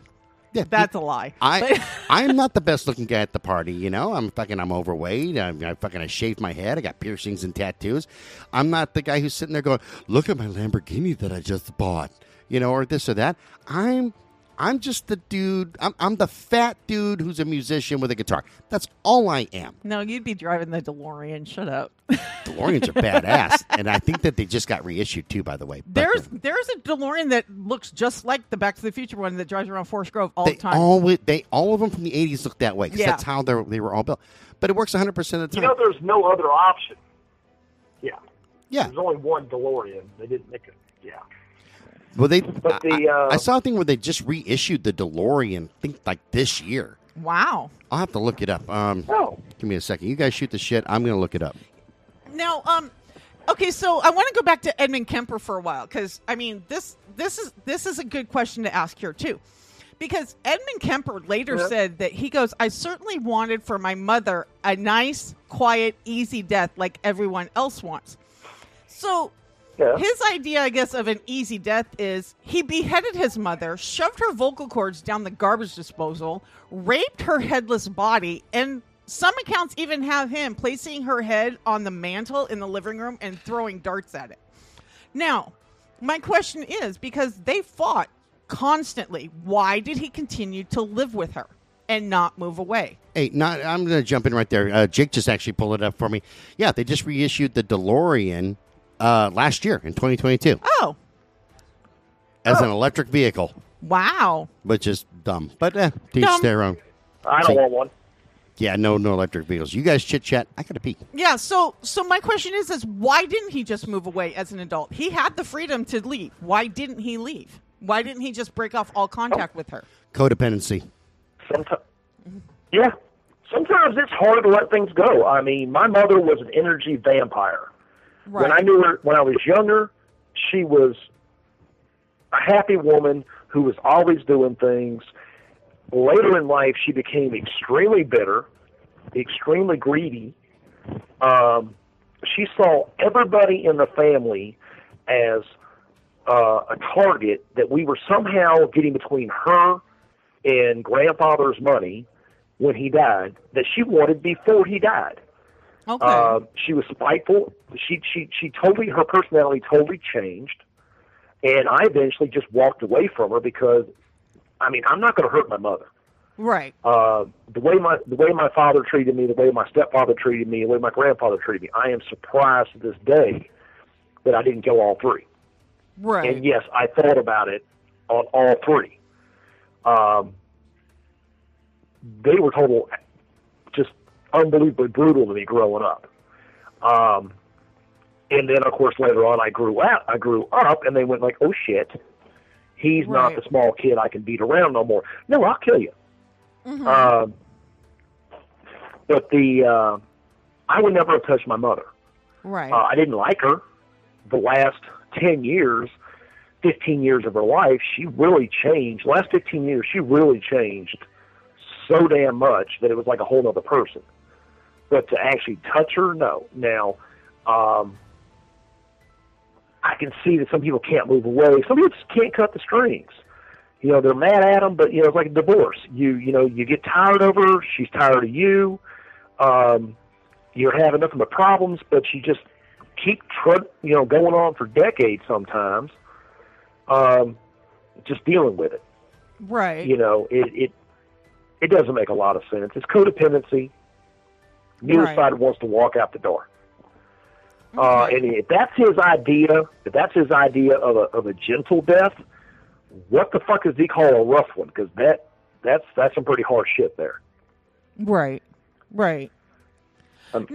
Yeah, That's a lie. I I'm not the best looking guy at the party. You know, I'm fucking I'm overweight. I'm, I fucking I shaved my head. I got piercings and tattoos. I'm not the guy who's sitting there going, "Look at my Lamborghini that I just bought," you know, or this or that. I'm I'm just the dude. I'm I'm the fat dude who's a musician with a guitar. That's all I am. no, you'd be driving the DeLorean. Shut up. DeLoreans are badass, and I think that they just got reissued too. By the way, But There's there's a DeLorean that looks just like the Back to the Future one that drives around Forest Grove all they the time. all they all of them from the '80s look that way because Yeah. that's how they they were all built. But it works 100 percent of the time. You time. know, there's no other option. Yeah, yeah, there's only one DeLorean. They didn't make it. Yeah. Well, they. But the, I, I- uh, I saw a thing where they just reissued the DeLorean. I think like this year. wow. I'll have to look it up. Um, Oh. give me a second. You guys shoot the shit. I'm gonna look it up. Now, um, okay, so I want to go back to Edmund Kemper for a while because I mean this this is this is a good question to ask here too, because Edmund Kemper later Yeah. said that he goes, I certainly wanted for my mother a nice, quiet, easy death like everyone else wants. So. Yeah. His idea, I guess, of an easy death is he beheaded his mother, shoved her vocal cords down the garbage disposal, raped her headless body, and some accounts even have him placing her head on the mantle in the living room and throwing darts at it. Now, my question is because they fought constantly, why did he continue to live with her and not move away? Hey, not. I'm gonna jump in right there. Uh, Jake just actually pulled it up for me. Yeah, they just reissued the DeLorean Uh, last year in 2022 Oh, as an electric vehicle, wow. which is dumb. But eh, to each Dumb. their own. I don't See. want one. Yeah, no, no electric vehicles. You guys chit chat. I gotta pee. Yeah, so so my question is is why didn't he just move away as an adult? He had the freedom to leave. Why didn't he leave? Why didn't he just break off all contact with her? Codependency. Sometimes, yeah. Sometimes it's hard to let things go. I mean, my mother was an energy vampire. When I knew her when I was younger, she was a happy woman who was always doing things. Later in life, she became extremely bitter, extremely greedy. Um, she saw everybody in the family as uh, a target that we were somehow getting between her and grandfather's money when he died that she wanted before he died. Okay. Uh, she was spiteful. She she she totally her personality totally changed, and I eventually just walked away from her because, I mean, I'm not going to hurt my mother. right. Uh, the way my the way my father treated me, the way my stepfather treated me, the way my grandfather treated me, I am surprised to this day that I didn't go all three. Right. And yes, I thought about it on all three. Um, they were total, unbelievably brutal to me growing up. Um, and then, of course, later on, I grew out. I grew up, and they went like, "Oh shit, he's not the small kid I can beat around no more. No, I'll kill you." Mhm. Um, but the uh, I would never have touched my mother. right. Uh, I didn't like her. The last 10 years, 15 years of her life, she really changed. Last 15 years, she really changed so damn much that it was like a whole other person. But to actually touch her, no. Now, um, I can see that some people can't move away. Some people just can't cut the strings. You know, they're mad at them, but you know, it's like a divorce. You, you know, you get tired of her. She's tired of you. Um, you're having nothing but problems, but you just keep tr- you know going on for decades sometimes. Um, just dealing with it. right. You know, it it it doesn't make a lot of sense. It's codependency. Neither Right. side wants to walk out the door. Uh, and if that's his idea, if that's his idea of a of a gentle death, what the fuck does he call a rough one? Because that that's that's some pretty harsh shit there. Right. Right. Um,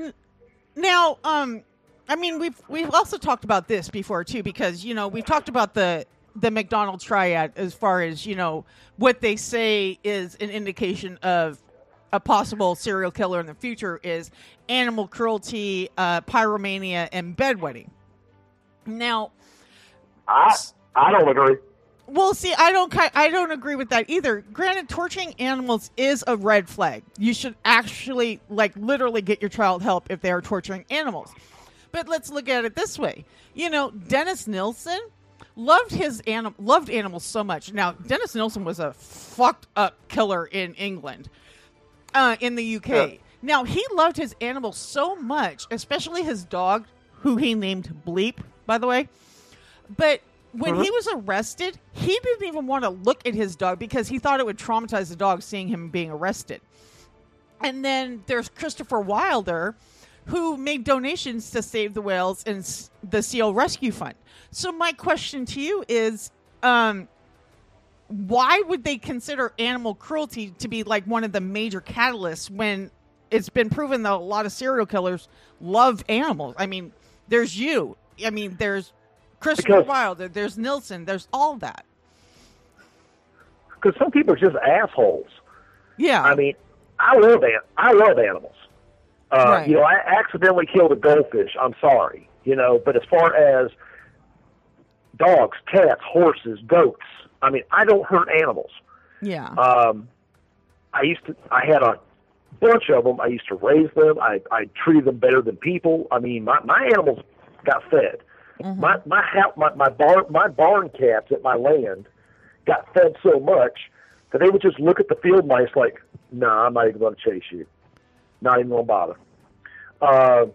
now, um, I mean, we've we've also talked about this before too, because you know we've talked about the the McDonald triad as far as you know what they say is an indication of a possible serial killer in the future is animal cruelty, uh, pyromania, and bedwetting. Now, I I don't agree. well, see, I don't, I don't agree with that either. Granted, torturing animals is a red flag. You should actually, like, literally get your child help if they are torturing animals. But let's look at it this way. You know, Dennis Nilsen loved his anim- loved animals so much. Now, Dennis Nilsen was a fucked up killer in England, uh, in the UK. Yeah. Now, he loved his animals so much, especially his dog, who he named Bleep, by the way. But when he was arrested, he didn't even want to look at his dog because he thought it would traumatize the dog seeing him being arrested. And then there's Christopher Wilder, who made donations to Save the Whales and the Seal Rescue Fund. So my question to you is, um, why would they consider animal cruelty to be like one of the major catalysts when it's been proven that a lot of serial killers love animals? I mean, there's you. I mean, there's Christopher Because- Wilder. There's Nilsen. There's all that. Because some people are just assholes. Yeah. I mean, I love an- I love animals. Uh, Right. You know, I accidentally killed a goldfish. I'm sorry. You know, but as far as dogs, cats, horses, goats, I mean, I don't hurt animals. yeah. Um, I used to. I had a bunch of them. I used to raise them. I I treated them better than people. I mean, my my animals got fed. My my house, my my barn my barn cats at my land got fed so much that they would just look at the field mice like, "Nah, I'm not even going to chase you. Not even going to bother." Uh,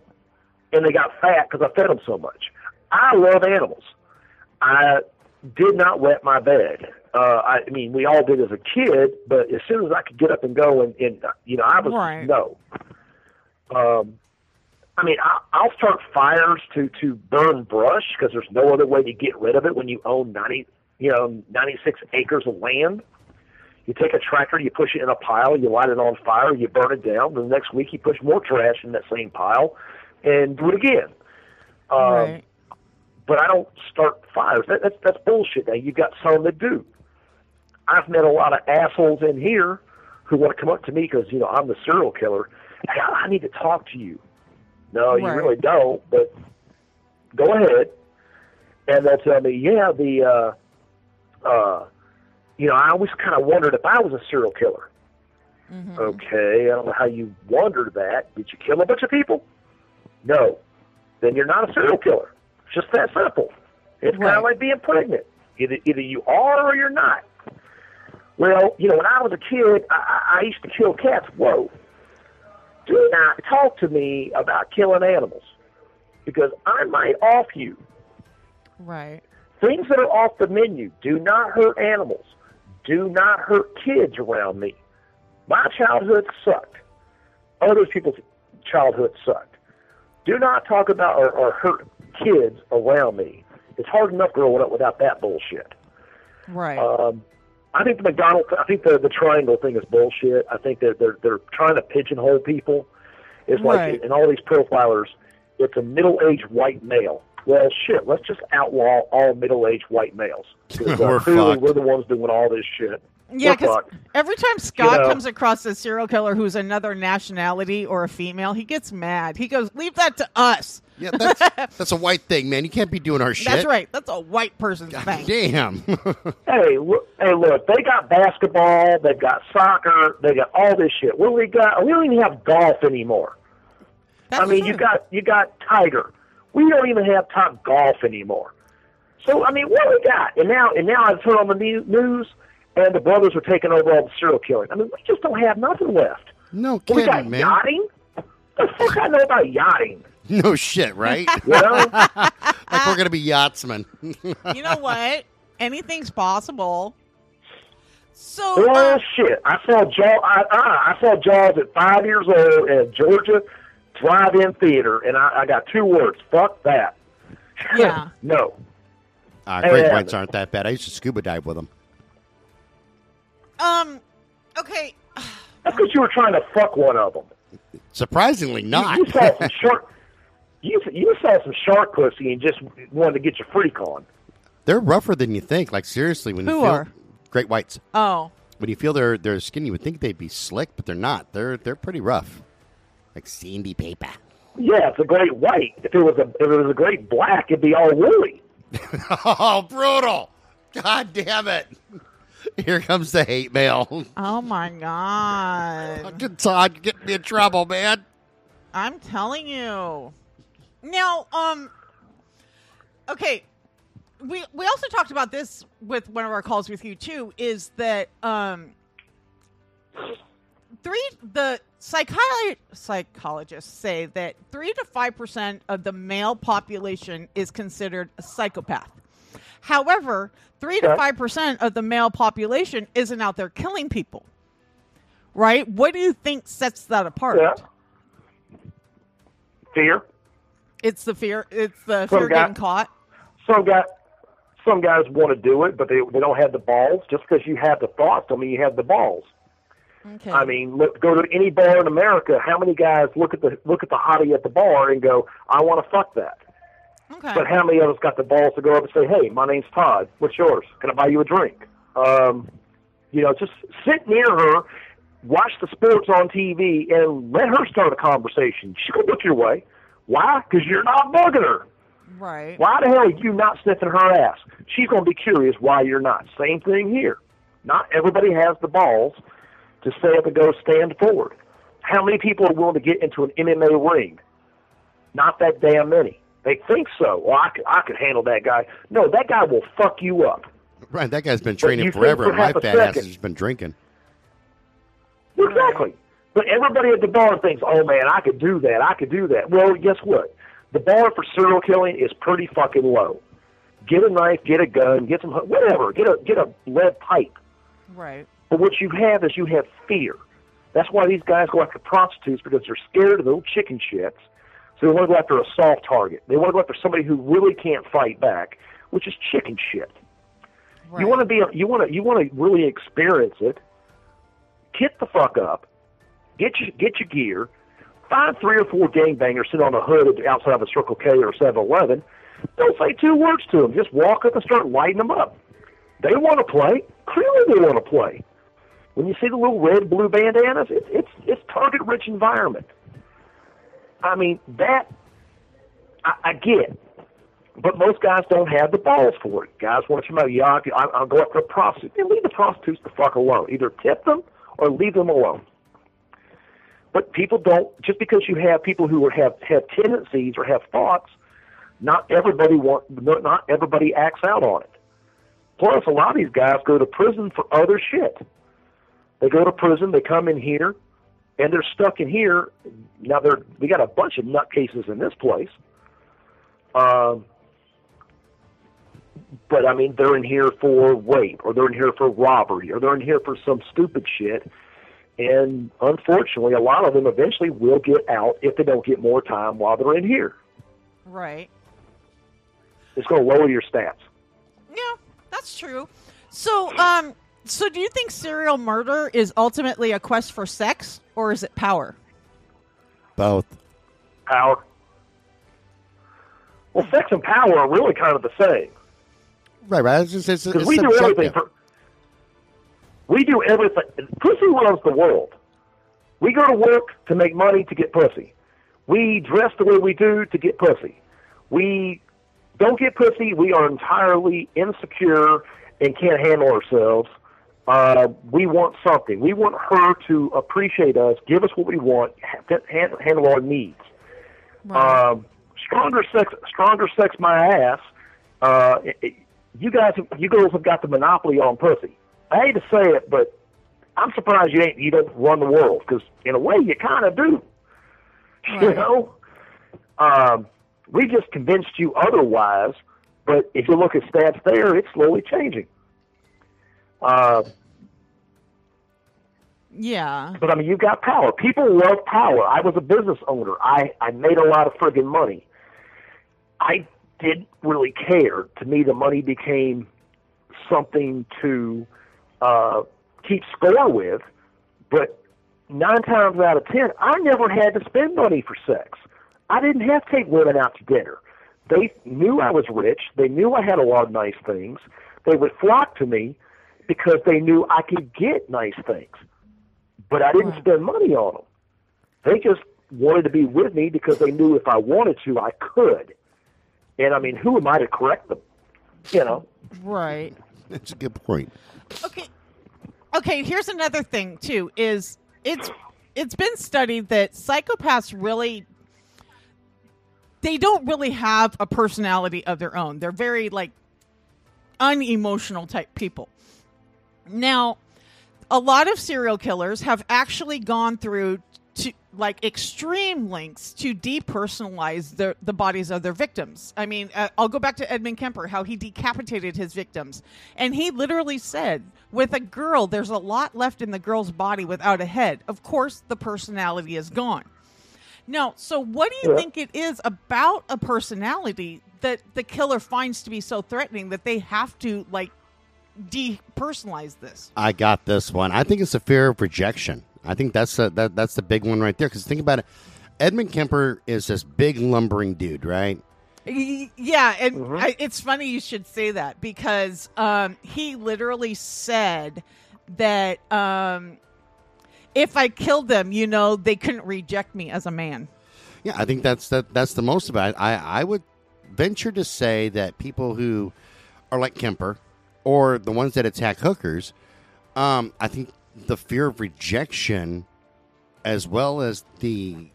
and they got fat because I fed them so much. I love animals. I did not wet my bed. Uh, I, I mean, we all did as a kid, but as soon as I could get up and go, and, and you know, I was Right. no. Um, I mean, I, I'll start fires to to burn brush because there's no other way to get rid of it when you own ninety, you know, ninety six acres of land. You take a tractor, you push it in a pile, you light it on fire, you burn it down. The next week, you push more trash in that same pile, and do it again. Um, right. But I don't start fires. That, that's that's bullshit. Now you've got some that do. I've met a lot of assholes in here who want to come up to me because you know I'm the serial killer. Hey, I need to talk to you. No, you really don't. But go ahead, and they'll tell me, yeah, the, uh, uh, you know, I always kind of wondered if I was a serial killer. Mhm. Okay, I don't know how you wondered that. Did you kill a bunch of people? No. Then you're not a serial killer. Just that simple. It's kind of like being pregnant. Either either you are or you're not. Well, you know, when I was a kid, I, I I used to kill cats. Whoa. Do not talk to me about killing animals because I might off you. Right. Things that are off the menu do not hurt animals. Do not hurt kids around me. My childhood sucked. Other people's childhood sucked. Do not talk about or, or hurt kids around me. It's hard enough growing up without that bullshit. Right. Um, I think the McDonald, I think the the triangle thing is bullshit. I think that they're they're trying to pigeonhole people. It's Right. like in all these profilers, it's a middle aged white male. Well, shit, let's just outlaw all middle aged white males. 'Cause, We're clearly fucked. we're the ones doing all this shit. yeah, because every time Scott know. comes across a serial killer who's another nationality or a female, he gets mad. He goes, "Leave that to us." Yeah, that's that's a white thing, man. You can't be doing our shit. That's right. That's a white person's thing. Damn. Hey, look, hey, look, they got basketball, they've got soccer, they got all this shit. What do we got? We don't even have golf anymore. That's I mean, true. you got you got Tiger. We don't even have top golf anymore. So I mean, what do we got? And now and now I turn on the news, and the brothers are taking over all the serial killing. I mean, we just don't have nothing left. no kidding, we got kidding, man. yachting. The fuck I know about yachting? No shit, right? You know? like we're gonna be yachtsmen. you know what? Anything's possible. So, well, uh, shit. I saw Jaws. I, I, I saw Jaws at five years old at Georgia Drive-In Theater, and I, I got two words: fuck that. Yeah. no. Uh, great And- whites aren't that bad. I used to scuba dive with them. um, okay. That's because you were trying to fuck one of them. Surprisingly, not. You, you saw some shark. You, you saw some shark pussy and just wanted to get your freak on. They're rougher than you think. Like seriously, when you Who feel are? great whites, Oh, when you feel their their skin, you would think they'd be slick, but they're not. They're they're pretty rough, like sandy paper. Yeah, it's a great white. If it was a if it was a great black, it'd be all woolly. Oh, brutal! God damn it! Here comes the hate mail. oh my God! Todd, get me in trouble, man. I'm telling you. Now, um, okay. We we also talked about this with one of our calls with you too. Is that um, three the psycholo- psychologists say that three to five percent of the male population is considered a psychopath. However, three to five percent of the male population isn't out there killing people. Right? What do you think sets that apart? Yeah. Fear. It's the fear. It's the Some fear guy- getting caught. Some guy, some guys want to do it, but they they don't have the balls. Just because you have the thoughts, don't mean you have the balls. Okay. I mean, look, go to any bar in America. How many guys look at the look at the hottie at the bar and go, "I want to fuck that"? okay. But how many of us got the balls to go up and say, "Hey, my name's Todd. What's yours? Can I buy you a drink?" Um, you know, just sit near her, watch the sports on TV, and let her start a conversation. She gonna look your way. Why? Because you're not bugging her. right. Why the hell are you not sniffing her ass? She's gonna be curious why you're not. Same thing here. Not everybody has the balls to stay up and go stand forward. How many people are willing to get into an MMA ring? Not that damn many. They think so. Well, I could, I could handle that guy. No, that guy will fuck you up. Right, that guy's been training forever, for and my half a fat ass has been drinking. Exactly. But everybody at the bar thinks, oh man, I could do that. I could do that. Well, guess what? The bar for serial killing is pretty fucking low. Get a knife, get a gun, get some whatever. Get a get a lead pipe. Right. But what you have is you have fear. That's why these guys go after prostitutes because they're scared of the little chicken shits. So they want to go after a soft target. They want to go after somebody who really can't fight back, which is chicken shit. Right. You want to be you want to you want to really experience it. Get the fuck up. Get your get your gear. Find three or four gangbangers sitting on the hood outside of a Circle K or 7-Eleven. Don't say two words to them. Just walk up and start lighting them up. They want to play. Clearly, they want to play. When you see the little red blue bandanas, it's it's it's target rich environment. I mean that I, I get, but most guys don't have the balls for it. Guys want to come out, yeah, I, I'll go a prostitute. Then leave the prostitutes the fuck alone. Either tip them or leave them alone. But people don't just because you have people who have have tendencies or have thoughts. Not everybody want not not everybody acts out on it. Plus, a lot of these guys go to prison for other shit. They go to prison, they come in here, and they're stuck in here. Now they're we got a bunch of nutcases in this place. Um, but I mean, they're in here for rape, or they're in here for robbery, or they're in here for some stupid shit. And unfortunately, a lot of them eventually will get out if they don't get more time while they're in here. Right. It's going to lower your stats. Yeah, that's true. So, um, so do you think serial murder is ultimately a quest for sex, or is it power? Both. Power. Well, sex and power are really kind of the same. Right, right. It's just, it's, Because it's we do subjective. everything for. We do everything. Pussy runs the world. We go to work to make money to get pussy. We dress the way we do to get pussy. We don't get pussy. We are entirely insecure and can't handle ourselves. Uh, we want something. We want her to appreciate us, give us what we want, ha- ha- handle our needs. Um, stronger sex, stronger sex, my ass. Uh, it, it- you guys, you girls have got the monopoly on pussy. I hate to say it, but I'm surprised you ain't you don't run the world because in a way you kind of do. You know, um, we just convinced you otherwise. But if you look at stats there, it's slowly changing. Uh, yeah. but I mean, you've got power. People love power. I was a business owner. I I made a lot of friggin' money. I didn't really care. To me, the money became something to uh, keep score with. But nine times out of ten, I never had to spend money for sex. I didn't have to take women out to dinner. They knew I was rich. They knew I had a lot of nice things. They would flock to me because they knew I could get nice things. But I didn't spend money on them. They just wanted to be with me because they knew if I wanted to, I could. And I mean, who am I to correct them? You know, Right. That's a good point. Okay. Okay, here's another thing too is it's it's been studied that psychopaths really they don't really have a personality of their own. They're very like unemotional type people. Now, a lot of serial killers have actually gone through like extreme lengths to depersonalize the the bodies of their victims. I mean, uh, I'll go back to Edmund Kemper, how he decapitated his victims, and he literally said, "With a girl, there's a lot left in the girl's body without a head. Of course, the personality is gone." Now, so what do you Yeah. think it is about a personality that the killer finds to be so threatening that they have to like depersonalize this? I got this one. I think it's a fear of rejection. I think that's a, that that's the big one right there. Because think about it, Edmund Kemper is this big lumbering dude, right? Yeah, and Mm-hmm. I, it's funny you should say that because um, he literally said that um, if I killed them, you know, they couldn't reject me as a man. Yeah, I think that's that that's the most about it. I I would venture to say that people who are like Kemper or the ones that attack hookers, um, I think the fear of rejection as well as the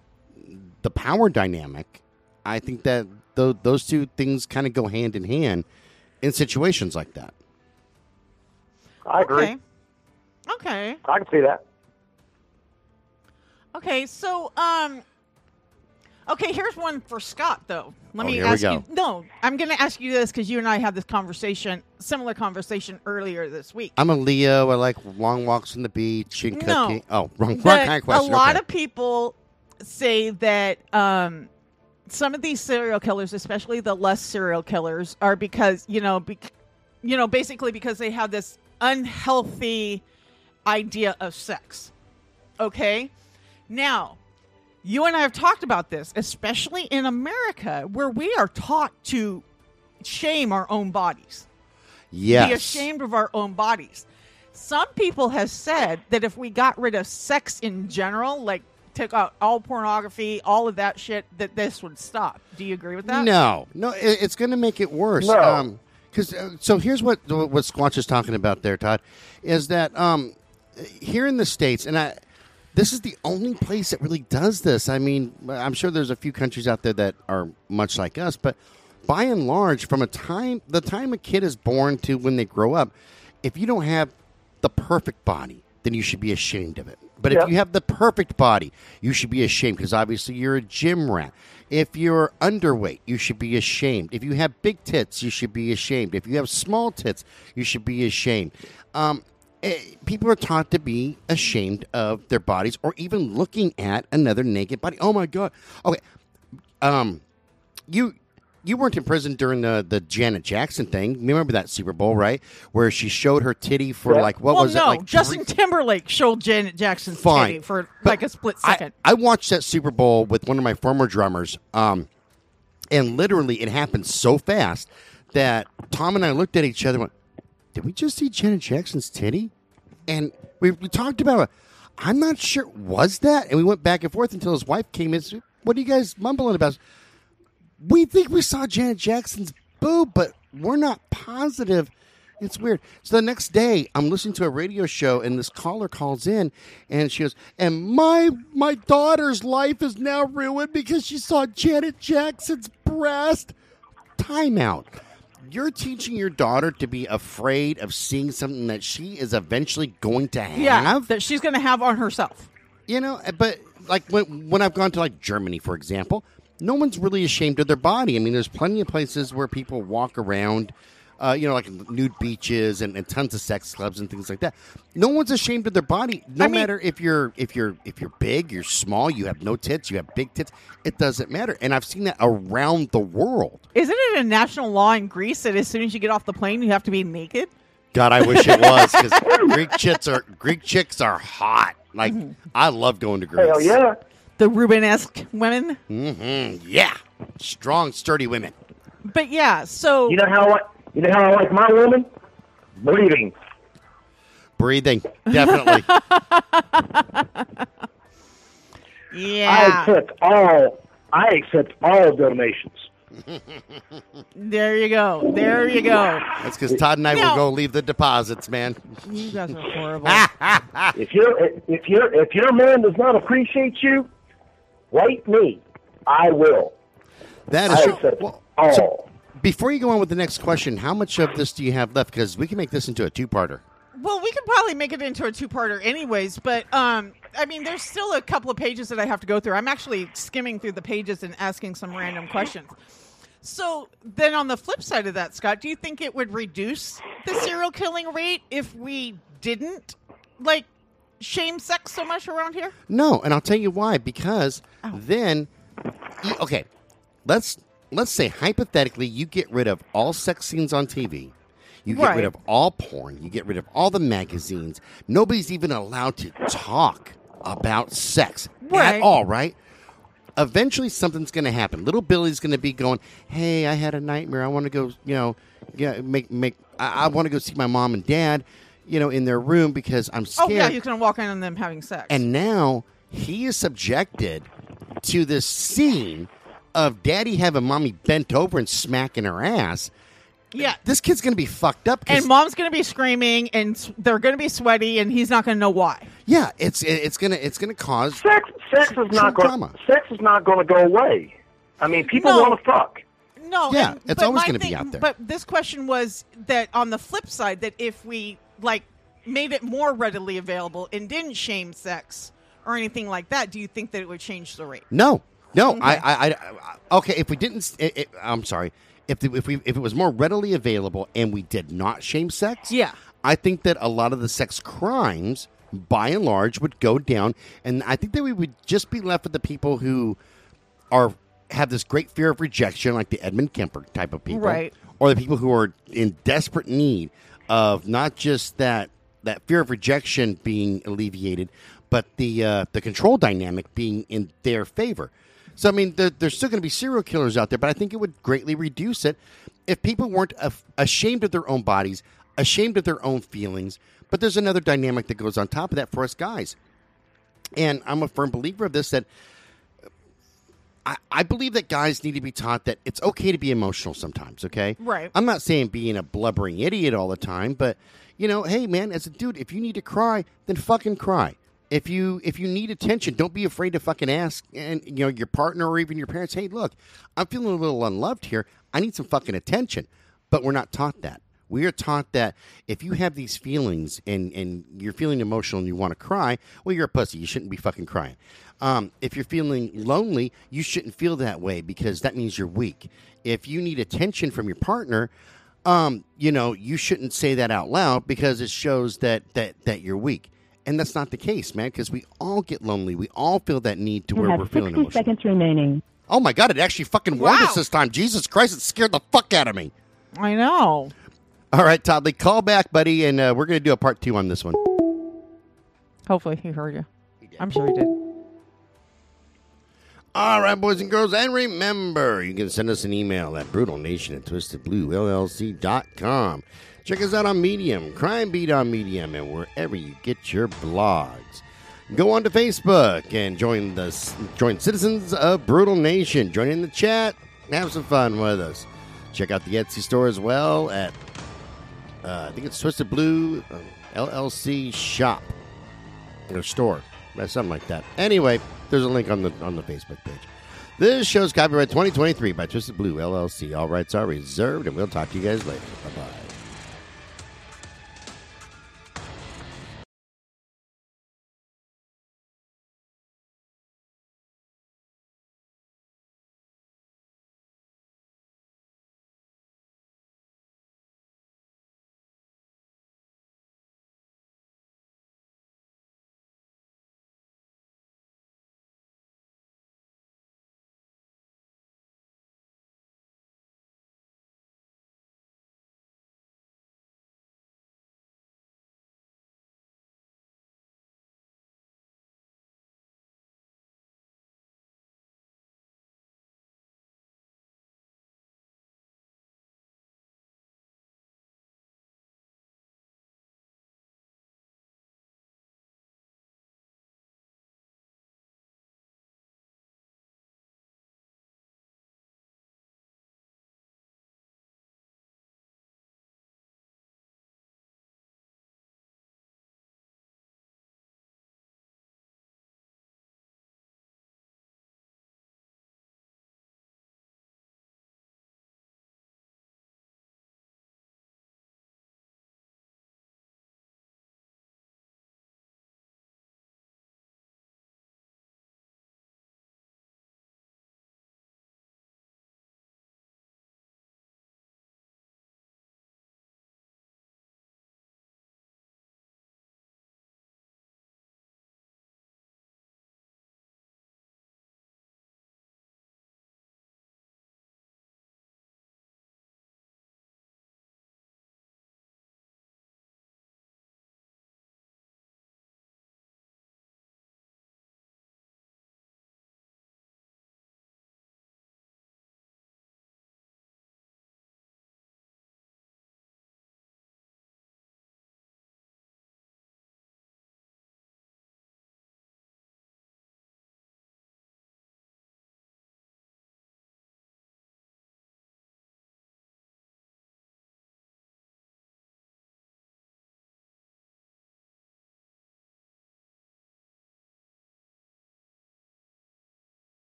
the power dynamic, I think that th- those two things kind of go hand in hand in situations like that. I agree. Okay. Okay. I can see that. Okay. So, um, okay. Here's one for Scott, though. Let Oh, me here we ask go. you. No, I'm going to ask you this because you and I had this conversation, similar conversation earlier this week. I'm a Leo. I like long walks on the beach and No. cooking. Oh, wrong, wrong kind of question. A lot Okay. of people say that um, some of these serial killers, especially the less serial killers, are because you know, bec- you know, basically because they have this unhealthy idea of sex. Okay, now you and I have talked about this, especially in America, where we are taught to shame our own bodies, Yes. be ashamed of our own bodies. Some people have said that if we got rid of sex in general, like took out all pornography, all of that shit, that this would stop. Do you agree with that? No, no, it, it's going to make it worse. No. Um 'cause uh, so here's what what Squatch is talking about there, Todd, is that um, here in the states, and I, this is the only place that really does this. I mean, I'm sure there's a few countries out there that are much like us, but by and large, from a time the time a kid is born to when they grow up, if you don't have the perfect body, then you should be ashamed of it. But if you have the perfect body, you should be ashamed because obviously you're a gym rat. If you're underweight, you should be ashamed. If you have big tits, you should be ashamed. If you have small tits, you should be ashamed. Um, people are taught to be ashamed of their bodies or even looking at another naked body. Oh my god. Okay. Um, you you weren't in prison during the the Janet Jackson thing. You remember that Super Bowl, right? Where she showed her titty for Yeah. like what well, was no. it? Like Justin three- Timberlake showed Janet Jackson's Fine. titty for But like a split I- second. I, watched that Super Bowl with one of my former drummers, um, and literally it happened so fast that Tom and I looked at each other and went, Did we just see Janet Jackson's titty? And we, we talked about it. I'm not sure. Was that? And we went back and forth until his wife came in. said, What are you guys mumbling about? We think we saw Janet Jackson's boob, but we're not positive. It's weird. So the next day, I'm listening to a radio show, and this caller calls in, and she goes, "And my my daughter's life is now ruined because she saw Janet Jackson's breast." Timeout. You're teaching your daughter to be afraid of seeing something that she is eventually going to have. yeah, that she's going to have on herself. You know, eh, but like when when I've gone to like Germany, for example, no one's really ashamed of their body. I mean, there's plenty of places where people walk around, uh, you know, like nude beaches and, and tons of sex clubs and things like that. No one's ashamed of their body, no I mean- matter if you're if you're if you're big, you're small, you have no tits, you have big tits. It doesn't matter, and I've seen that around the world. Isn't it a national law in Greece that as soon as you get off the plane, you have to be naked? God, I wish it was because Greek chicks are Greek chicks are hot. Like I love going to Greece. Hell yeah. The Rubenesque women. hmm yeah, strong, sturdy women. But yeah, so You know how I, you know how I like my woman? Breathing. Breathing, definitely. yeah. I yeah, accept all. I accept all donations. there you go, there you go. That's because Todd and I No. will go leave the deposits, man. You guys are horrible. If your if your if your man does not appreciate you, write me. I will. That is I is accept well, all. so before you go on with the next question, how much of this do you have left? Because we can make this into a two-parter. Well, we could probably make it into a two-parter, anyways. But um, I mean, there's still a couple of pages that I have to go through. I'm actually skimming through the pages and asking some random questions. So then, on the flip side of that, Scott, do you think it would reduce the serial killing rate if we didn't like shame sex so much around here? No, and I'll tell you why. Because then, okay, let's let's say hypothetically, you get rid of all sex scenes on TV. You get Right. rid of all porn. You get rid of all the magazines. Nobody's even allowed to talk about sex Right. at all, right? Eventually, something's going to happen. Little Billy's going to be going, "Hey, I had a nightmare. I want to go, you know, yeah, make make. I, I want to go see my mom and dad, you know, in their room because I'm oh, scared." Oh scared." yeah, he's gonna walk in on them having sex. And now he is subjected to this scene of daddy having mommy bent over and smacking her ass. yeah, This kid's going to be fucked up, and mom's gonna be screaming, and they're gonna be sweaty, and he's not gonna know why. yeah, it's it's gonna it's gonna cause Sex sex is not going drama. sex is not going to go away. I mean, people No. want to fuck. No, Yeah, and- it's always gonna be out there. But this question was that on the flip side, that if we like made it more readily available and didn't shame sex or anything like that, do you think that it would change the rate? no no I, I I okay if we didn't it, it- I'm sorry if the, if we if it was more readily available and we did not shame sex Yeah. I think that a lot of the sex crimes by and large would go down and I think that we would just be left with the people who are have this great fear of rejection, like the Edmund Kemper type of people, Right. or the people who are in desperate need of not just that that fear of rejection being alleviated, but the uh, the control dynamic being in their favor. So I mean, there, there's still going to be serial killers out there, but I think it would greatly reduce it if people weren't af- ashamed of their own bodies, ashamed of their own feelings. But there's another dynamic that goes on top of that for us guys, and I'm a firm believer of this that uh, I, I believe that guys need to be taught that it's okay to be emotional sometimes, okay? Right. I'm not saying being a blubbering idiot all the time, but you know, hey man, as a dude, if you need to cry, then fucking cry. If you if you need attention, don't be afraid to fucking ask and you know your partner or even your parents, hey, look, I'm feeling a little unloved here. I need some fucking attention. But we're not taught that. We are taught that if you have these feelings and, and you're feeling emotional and you want to cry, well, you're a pussy. You shouldn't be fucking crying. Um, if you're feeling lonely, you shouldn't feel that way because that means you're weak. If you need attention from your partner, um, you know, you shouldn't say that out loud because it shows that that that you're weak. And that's not the case, man, because we all get lonely. We all feel that need to You where we're feeling 60 emotional. seconds remaining. Oh my god, it actually fucking warned Wow. us this time. Jesus Christ, it scared the fuck out of me. I know. All right, Toddley, call back, buddy, and uh, we're going to do a part two on this one. Hopefully he heard you. I'm sure he did. All right, boys and girls, and remember, you can send us an email at brutalnation at twistedbluellc.com. Check us out on Medium, Crime Beat on Medium, and wherever you get your blogs. Go on to Facebook and join the join citizens of Brutal Nation. Join in the chat, have some fun with us. Check out the Etsy store as well at uh, I think it's Twisted Blue uh, LLC shop or store, something like that. Anyway, there's a link on the on the Facebook page. This show's copyright 2023 by Twisted Blue LLC. All rights are reserved, and we'll talk to you guys later. Bye bye.